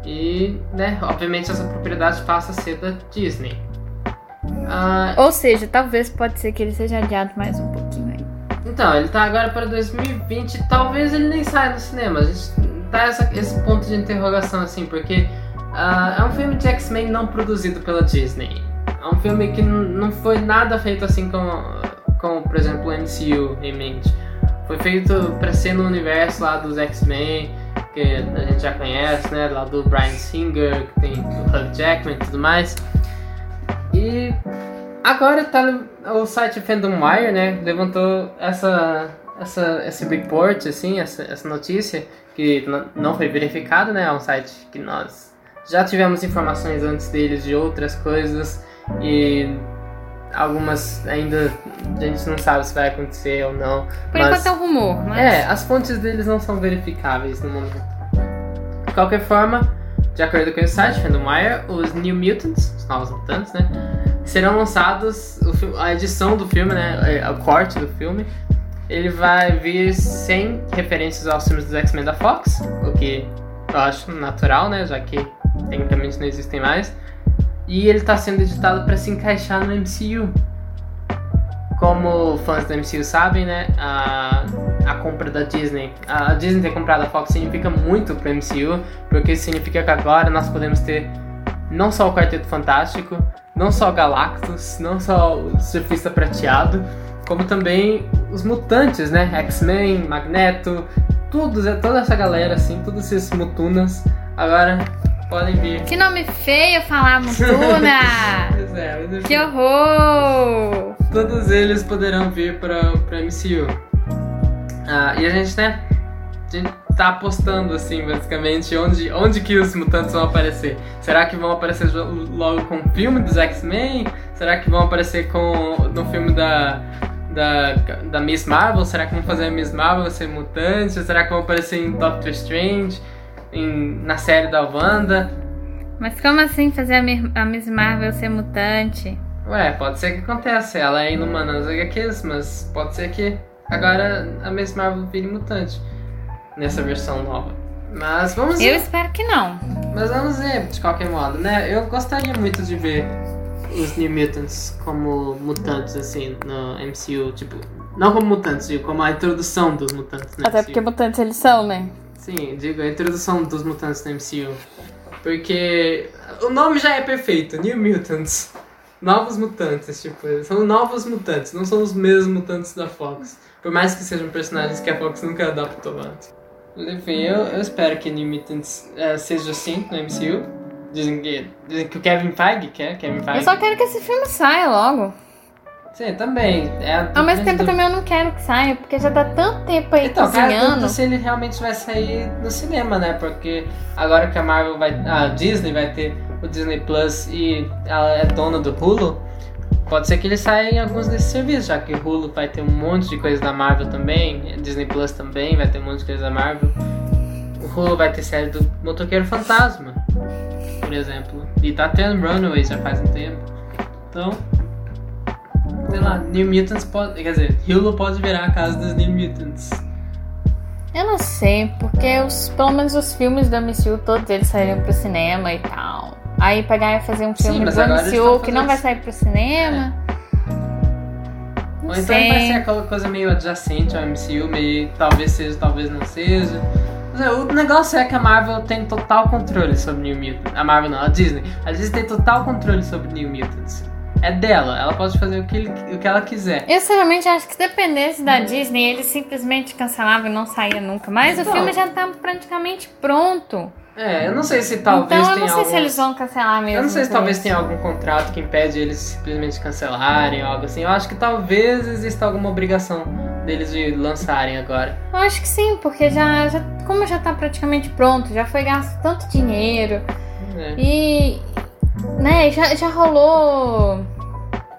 E, né, obviamente essa propriedade passa a ser da Disney. Ah, Ou seja, talvez pode ser que ele seja adiado mais um pouquinho aí. então, ele tá agora para 2020, talvez ele nem saia do cinema. A gente tá essa, esse ponto de interrogação assim, porque ah, é um filme de X-Men não produzido pela Disney. É um filme que não foi nada feito assim com, com por exemplo, o MCU em mente. Foi feito para ser no universo lá dos X-Men, que a gente já conhece, né? Lá do Brian Singer, que tem o Hugh Jackman e tudo mais. E agora tá o site Fandom Wire, né? Levantou essa, essa, esse report, assim, essa, essa notícia, que não foi verificado, né? É um site que nós já tivemos informações antes deles de outras coisas e algumas ainda a gente não sabe se vai acontecer ou não. Por mas... enquanto é um rumor, mas. É, as fontes deles não são verificáveis no momento. De qualquer forma, de acordo com o site Fandomwire, os New Mutants, os Novos Mutantes, né, serão lançados, a edição do filme, né, é, o corte do filme, ele vai vir sem referências aos filmes dos X-Men da Fox, o que eu acho natural, né, já que tecnicamente não existem mais, e ele está sendo editado para se encaixar no MCU. Como fãs do MCU sabem, né, a, a compra da Disney, a Disney ter comprado a Fox significa muito pro MCU, porque significa que agora nós podemos ter não só o Quarteto Fantástico, não só o Galactus, não só o Surfista Prateado, como também os mutantes, né, X-Men, Magneto, tudo, toda essa galera, assim, todos esses mutunas, agora podem vir. Que nome feio falar, Mutuna! [LAUGHS] Pois é, mas que horror! todos eles poderão vir para o MCU. Ah, e a gente, né, a gente tá apostando, assim, basicamente, onde, onde que os mutantes vão aparecer. Será que vão aparecer logo com o filme dos X-Men? Será que vão aparecer com no filme da, da, da Miss Marvel? Será que vão fazer a Miss Marvel ser mutante? Será que vão aparecer em Doctor Strange? Em, na série da Wanda? Mas como assim fazer a, Miss Marvel ser mutante? Ué, pode ser que aconteça. Ela é inumana nas HQs, mas pode ser que agora a Miss Marvel vire mutante nessa versão nova. Mas vamos Eu ver. espero que não. Mas vamos ver, de qualquer modo, né? Eu gostaria muito de ver os New Mutants como mutantes, assim, no MCU. Tipo, não como mutantes, digo, como a introdução dos mutantes no Até MCU. porque mutantes eles são, né? Sim, digo, a introdução dos mutantes no MCU. Porque o nome já é perfeito, New Mutants. Novos mutantes, tipo, são novos mutantes, não são os mesmos mutantes da Fox. Por mais que sejam personagens que a Fox nunca adaptou antes. Enfim, eu, eu espero que New Mutants eh, seja assim no MCU. Dizem que, dizem que o Kevin Feige quer, Kevin Feige. Eu só quero que esse filme saia logo. Sim, também. É, Ao mesmo tempo do- também eu não quero que saia, porque já dá tanto tempo aí Então, cara, cozinhando. dúvida se ele realmente vai sair no cinema, né? Porque agora que a Marvel vai. A Disney vai ter o Disney Plus e ela é dona do Hulu, pode ser que ele saia em alguns desses serviços, já que o Hulu vai ter um monte de coisa da Marvel também, Disney Plus também vai ter um monte de coisa da Marvel. O Hulu vai ter série do Motoqueiro Fantasma, por exemplo. E tá tendo Runaways já faz um tempo. Então. Sei lá, New Mutants pode. Quer dizer, Hulu pode virar a casa dos New Mutants. Eu não sei, porque os, pelo menos os filmes do MCU, todos eles saíram pro cinema e tal. Aí pegar e fazer um Sim, filme mas do MCU que não vai sair pro cinema. Não Ou então vai ser aquela coisa meio adjacente ao MCU, meio talvez seja, talvez não seja. É, O negócio é que a Marvel tem total controle sobre New Mutants. A Marvel não, a Disney. A Disney tem total controle sobre New Mutants. É dela, ela pode fazer o que, ele- o que ela quiser. Eu sinceramente acho que se dependesse da Disney, eles simplesmente cancelavam e não saía nunca. Mas o Então. filme já tá praticamente pronto. É, eu não sei se talvez então eu não sei alguns... se eles vão cancelar mesmo. Eu não sei se talvez isso. tenha algum contrato que impede eles simplesmente cancelarem ou algo assim. Eu acho que talvez exista alguma obrigação deles de lançarem agora. Eu acho que sim, porque já, já como já tá praticamente pronto, já foi gasto tanto dinheiro É. e né, já, já rolou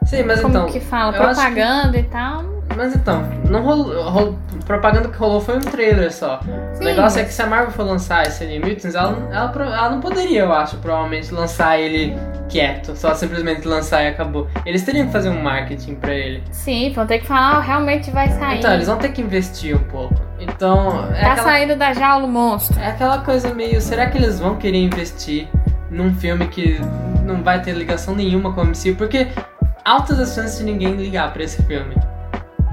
Sim, mas como então. que fala, acho que- propaganda e tal. Mas então, não rolou, rolou- propaganda que rolou foi um trailer só. Sim, o negócio é que se a Marvel for lançar esse New Mutants, ela, não- ela, ela não poderia, eu acho, provavelmente lançar ele quieto, só simplesmente lançar e acabou. Eles teriam que fazer um marketing pra ele. Sim, vão ter que falar, "Ah, realmente vai sair. Então, eles vão ter que investir um pouco. Então, é tá aquela, saindo da jaula o monstro. é aquela coisa meio. Será que eles vão querer investir num filme que não vai ter ligação nenhuma com o MCU? Porque altas as chances de ninguém ligar pra esse filme.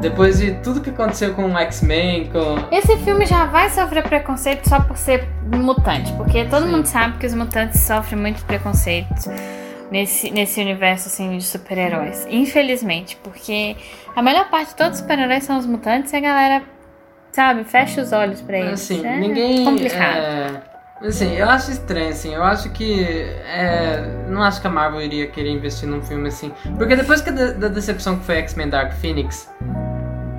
Depois de tudo que aconteceu com o X-Men, com. Esse filme já vai sofrer preconceito só por ser mutante, porque todo Sim. mundo sabe que os mutantes sofrem muito preconceito nesse, nesse universo assim de super-heróis. Infelizmente, porque a melhor parte de todos os super-heróis são os mutantes e a galera, sabe, fecha os olhos pra eles. Assim, é ninguém. complicado. é, Assim, eu acho estranho, assim. Eu acho que. é, não acho que a Marvel iria querer investir num filme assim. Porque depois que da, da decepção que foi X-Men Dark Phoenix,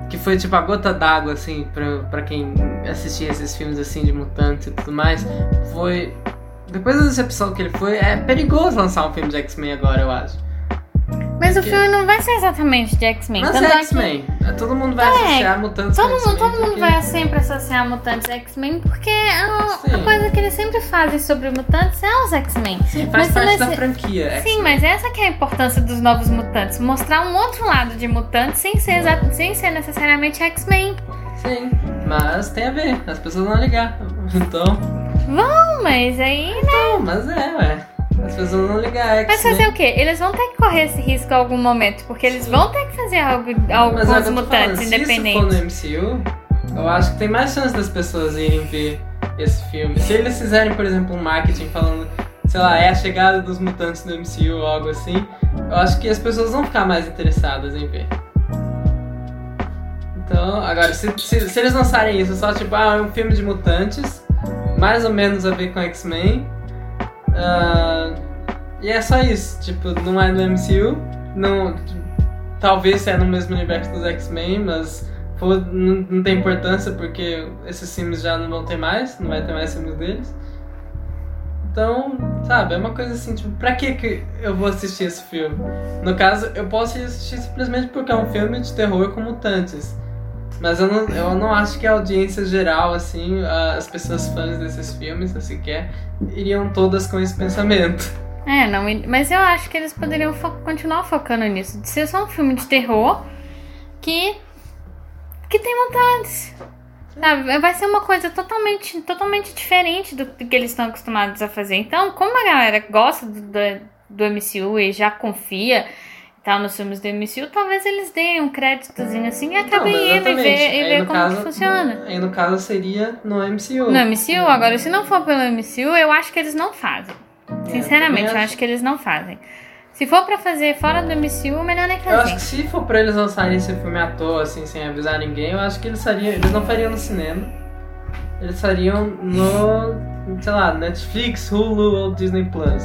que foi tipo a gota d'água, assim, pra, pra quem assistia esses filmes assim de mutantes e tudo mais, foi. Depois da decepção que ele foi, é perigoso lançar um filme de X-Men agora, eu acho. Mas o porque- filme não vai ser exatamente de X-Men. Mas é que X-Men. Todo mundo vai É, associar mutantes Todo mundo, X-Men. todo mundo porque- vai sempre associar mutantes a X-Men, porque a, Sim. a coisa que eles sempre fazem sobre mutantes é os X-Men. Sim, faz Mas parte da franquia. Sim, X-Men. mas essa que é a importância dos novos mutantes. Mostrar um outro lado de mutantes sem ser, exa- sem ser necessariamente X-Men. Sim, mas tem a ver, as pessoas vão ligar. [LAUGHS] Então. Não, mas aí. Não, mas é, ué. As pessoas vão ligar. É Mas fazer o quê? Eles vão ter que correr esse risco em algum momento, porque eles vão ter que fazer algo, algo Mas com os mutantes falando, Se independentes. isso for no MCU, eu acho que tem mais chance das pessoas irem ver esse filme. Se eles fizerem, por exemplo, um marketing falando, sei lá, é a chegada dos mutantes no MCU ou algo assim, eu acho que as pessoas vão ficar mais interessadas em ver. Então, agora, se, se, se eles lançarem isso só tipo, ah, é um filme de mutantes, mais ou menos a ver com X-Men, ah, e é só isso, tipo, não é no MCU, não, talvez é no mesmo universo dos X-Men, mas pô, não, não tem importância porque esses filmes já não vão ter mais, não vai ter mais filmes deles. Então, sabe, é uma coisa assim, tipo, pra que, que eu vou assistir esse filme? No caso, eu posso ir assistir simplesmente porque é um filme de terror com mutantes. Mas eu não, eu não acho que a audiência geral, assim, as pessoas fãs desses filmes, assim, quer, iriam todas com esse pensamento. É, não, mas eu acho que eles poderiam fo- continuar focando nisso. De ser só um filme de terror que. que tem mutantes. Sabe? Vai ser uma coisa totalmente, totalmente diferente do, do que eles estão acostumados a fazer. Então, como a galera gosta do, do, do MCU e já confia tal nos filmes do MCU, talvez eles deem um créditozinho assim e acabem indo e ver, e ver no como caso, que funciona. Aí no caso seria no MCU. No MCU, agora, se não for pelo MCU, eu acho que eles não fazem. É, Sinceramente, também eu acho que eles não fazem. Se for pra fazer fora do MCU, melhor nem Eu acho fazer. que se for pra eles lançarem esse filme à toa, assim, sem avisar ninguém, eu acho que eles fariam. Eles não fariam no cinema. Eles fariam no. sei lá, Netflix, Hulu ou Disney Plus.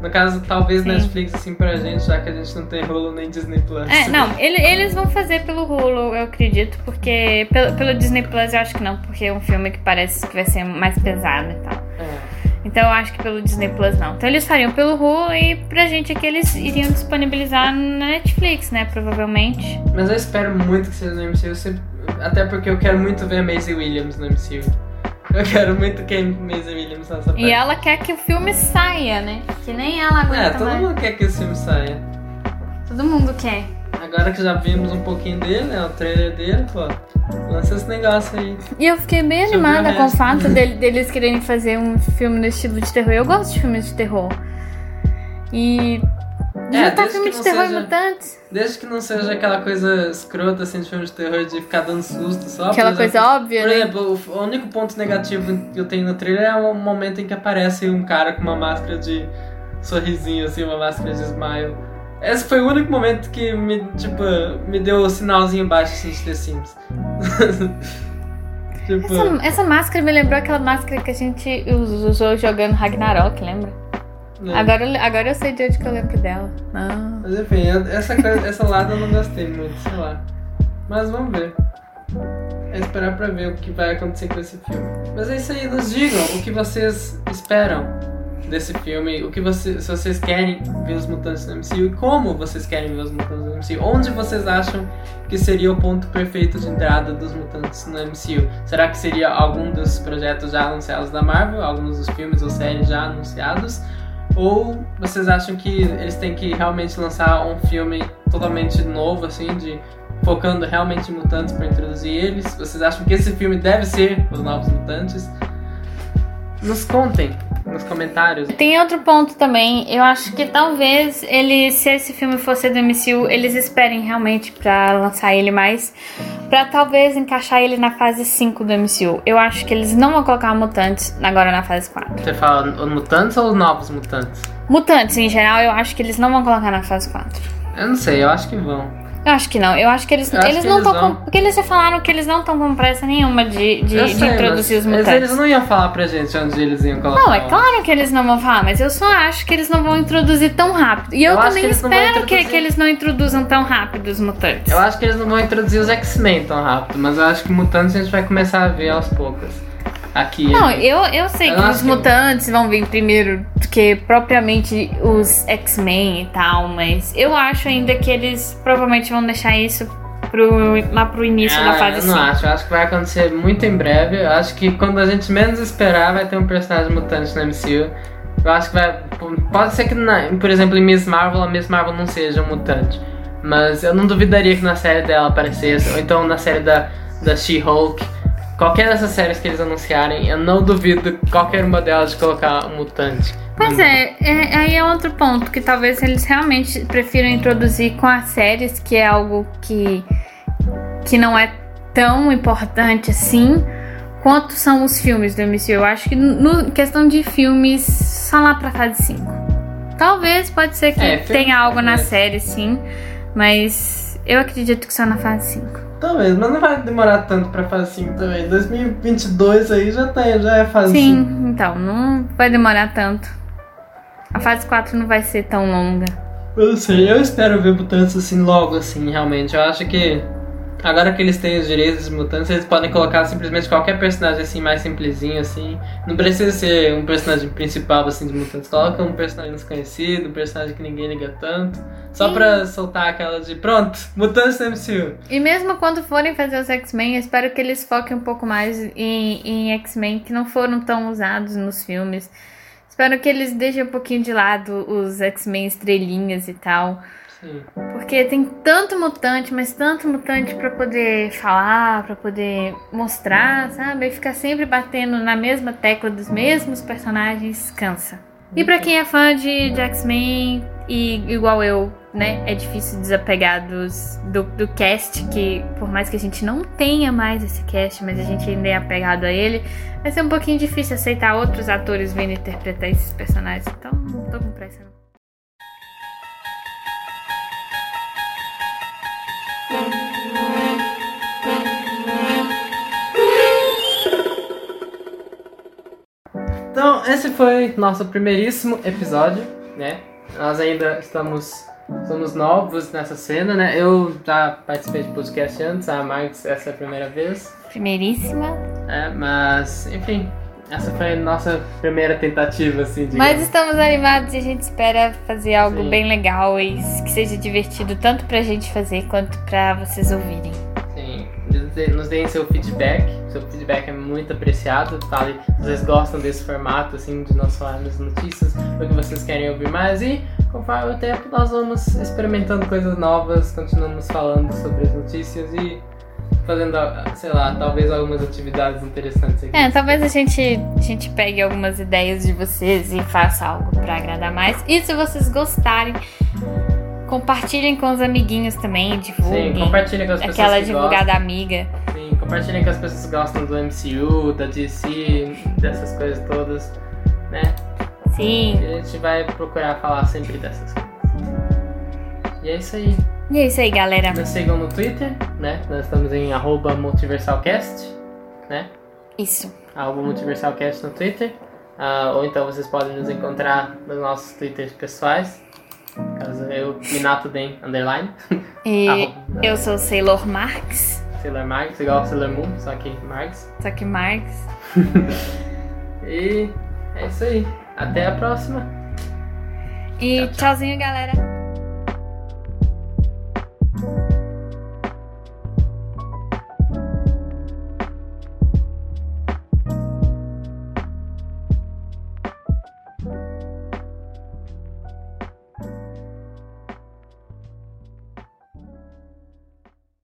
No caso, talvez Sim. Netflix, assim, pra gente, já que a gente não tem Hulu nem Disney Plus. É, não, ele- eles vão fazer pelo Hulu, eu acredito, porque pelo, pelo Disney Plus eu acho que não, porque é um filme que parece que vai ser mais pesado e tal. É. Então eu acho que pelo Disney Plus não. Então eles fariam pelo Hulu e pra gente aqui eles iriam disponibilizar na Netflix, né? Provavelmente. Mas eu espero muito que seja no MCU, sempre- até porque eu quero muito ver a Maisie Williams no MCU. Eu quero muito que a Maisie Williams faça parte. E ela quer que o filme saia, né? Que nem ela É, aguenta todo mais. mundo quer que esse filme saia. Todo mundo quer. Agora que já vimos um pouquinho dele, né? O trailer dele, pô. Lança esse negócio aí. E eu fiquei bem Deixa animada o com o fato [LAUGHS] dele- deles quererem fazer um filme no estilo de terror. Eu gosto de filmes de terror. E. É, juntar desde filme que de não terror seja-. Desde que não seja aquela coisa escrota assim de filme de terror de ficar dando susto só. Aquela exemplo, coisa óbvia, Por né? exemplo, o- o único ponto negativo que eu tenho no trailer é o momento em que aparece um cara com uma máscara de sorrisinho, assim, uma máscara de smile. Esse foi o único momento que me, tipo, me deu o sinalzinho baixo assim, de The Sims. [LAUGHS] tipo, Essa, essa máscara me lembrou aquela máscara que a gente us- usou jogando Ragnarok, lembra? Né? Agora, eu- agora eu sei de onde que eu lembro dela. Ah. Mas enfim, essa, coisa, essa lado eu não gostei muito, sei lá. Mas vamos ver. É esperar pra ver o que vai acontecer com esse filme. Mas é isso aí, nos digam o que vocês esperam desse filme, o que vocês, se vocês querem ver os mutantes no MCU e como vocês querem ver os mutantes no MCU. Onde vocês acham que seria o ponto perfeito de entrada dos mutantes no MCU? Será que seria algum dos projetos já anunciados da Marvel, alguns dos filmes ou séries já anunciados? Ou vocês acham que eles têm que realmente lançar um filme totalmente novo, assim, de focando realmente em mutantes para introduzir eles? Vocês acham que esse filme deve ser os Novos Mutantes? Nos contem nos comentários. Tem outro ponto também. Eu acho que talvez ele, se esse filme fosse do MCU, eles esperem realmente para lançar ele mais. Pra talvez encaixar ele na fase 5 do MCU. Eu acho que eles não vão colocar mutantes agora na fase 4. Você fala os mutantes ou os novos mutantes? Mutantes, em geral, eu acho que eles não vão colocar na fase 4. Eu não sei, eu acho que vão. Eu acho que não. Eu acho que eles, Eu eles que não estão. Porque eles falaram que eles não estão com pressa nenhuma de, de, Eu de sei, introduzir mas os mutantes. Eles não iam falar pra gente onde eles iam colocar. Não, é claro que eles não vão falar, mas eu só acho que eles não vão introduzir tão rápido. E eu, Eu também que espero que, que eles não introduzam tão rápido os mutantes. Eu acho que eles não vão introduzir os X-Men tão rápido, mas eu acho que mutantes a gente vai começar a ver aos poucos. Aqui. Não, eu, eu sei Eu que os que- mutantes vão vir primeiro do que propriamente os X-Men e tal, mas eu acho ainda que eles provavelmente vão deixar isso pro, lá pro início da Ah, fase eu não 5. acho, eu acho que vai acontecer muito em breve. Eu acho que quando a gente menos esperar, vai ter um personagem mutante no MCU. Eu acho que vai. Pode ser que, na- por exemplo, em Miss Marvel, a Miss Marvel não seja um mutante. Mas eu não duvidaria que na série dela aparecesse, ou então na série da, da She-Hulk. Qualquer dessas séries que eles anunciarem, eu não duvido qualquer uma delas de colocar um mutante. Pois é, é, aí é outro ponto, que talvez eles realmente prefiram introduzir com as séries, que é algo que, que não é tão importante assim, quanto são os filmes do MCU. Eu acho que no questão de filmes, só lá pra fase 5. Talvez, pode ser que É, tenha algo na série, sim, mas eu acredito que só na fase 5. Talvez, mas não vai demorar tanto pra fase 5 também. 2022 aí já, tá, já é fase Sim, então, não vai demorar tanto. A fase 4 não vai ser tão longa. Eu não sei, eu espero ver mutantes assim logo, assim, realmente. Eu acho que agora que eles têm os direitos dos mutantes, eles podem colocar simplesmente qualquer personagem assim, mais simplesinho, assim. Não precisa ser um personagem principal assim de mutantes. Coloca um personagem desconhecido, um personagem que ninguém liga tanto. Só Sim. pra soltar aquela de pronto, mutantes no MCU. E mesmo quando forem fazer os X-Men, eu espero que eles foquem um pouco mais em, em X-Men que não foram tão usados nos filmes. Espero que eles deixem um pouquinho de lado os X-Men estrelinhas e tal. Porque tem tanto mutante, mas tanto mutante pra poder falar, pra poder mostrar, sabe? E ficar sempre batendo na mesma tecla dos mesmos personagens cansa. E pra quem é fã de, de X-Men, e igual eu, né, é difícil desapegar dos, do, do cast, que por mais que a gente não tenha mais esse cast, mas a gente ainda é apegado a ele, vai ser um pouquinho difícil aceitar outros atores vindo interpretar esses personagens. Então, não tô com pressa. Então, esse foi nosso primeiríssimo episódio, né? Nós ainda estamos somos novos nessa cena, né? Eu já participei de podcast antes, a Marx essa é a primeira vez, Primeiríssima. é, mas enfim, essa foi a nossa primeira tentativa, assim, de Mas estamos animados e a gente espera fazer algo Sim. bem legal e que seja divertido tanto pra gente fazer quanto pra vocês ouvirem. Sim, nos deem seu feedback. Seu feedback é muito apreciado, tá? Vocês gostam desse formato, assim, de nós falarmos notícias, o que vocês querem ouvir mais. E conforme o tempo, nós vamos experimentando coisas novas, continuamos falando sobre as notícias e fazendo, sei lá, talvez algumas atividades interessantes aqui. É, talvez a gente, a gente pegue algumas ideias de vocês e faça algo pra agradar mais. E se vocês gostarem, compartilhem com os amiguinhos também, Sim, divulguem. compartilhem com as pessoas Aquela que divulgada amiga. gostam. Sim, compartilhem com as pessoas que gostam do MCU, da DC, dessas coisas todas, né? Sim. E a gente vai procurar falar sempre dessas coisas. E é isso aí. E é isso aí, galera. Nos sigam no Twitter, né? Nós estamos em arroba multiversalcast, né? Isso. Arroba multiversalcast no Twitter. Ah, ou então vocês podem nos encontrar nos nossos Twitters pessoais. Caso eu, Minato Den, underline. E [LAUGHS] Arroba. eu sou Sailor Marx, Sailor Marx, igual Sailor Moon, só que Marx. só que Marx. [LAUGHS] E é isso aí. Até a próxima. E Tchau, tchau. tchauzinho, galera.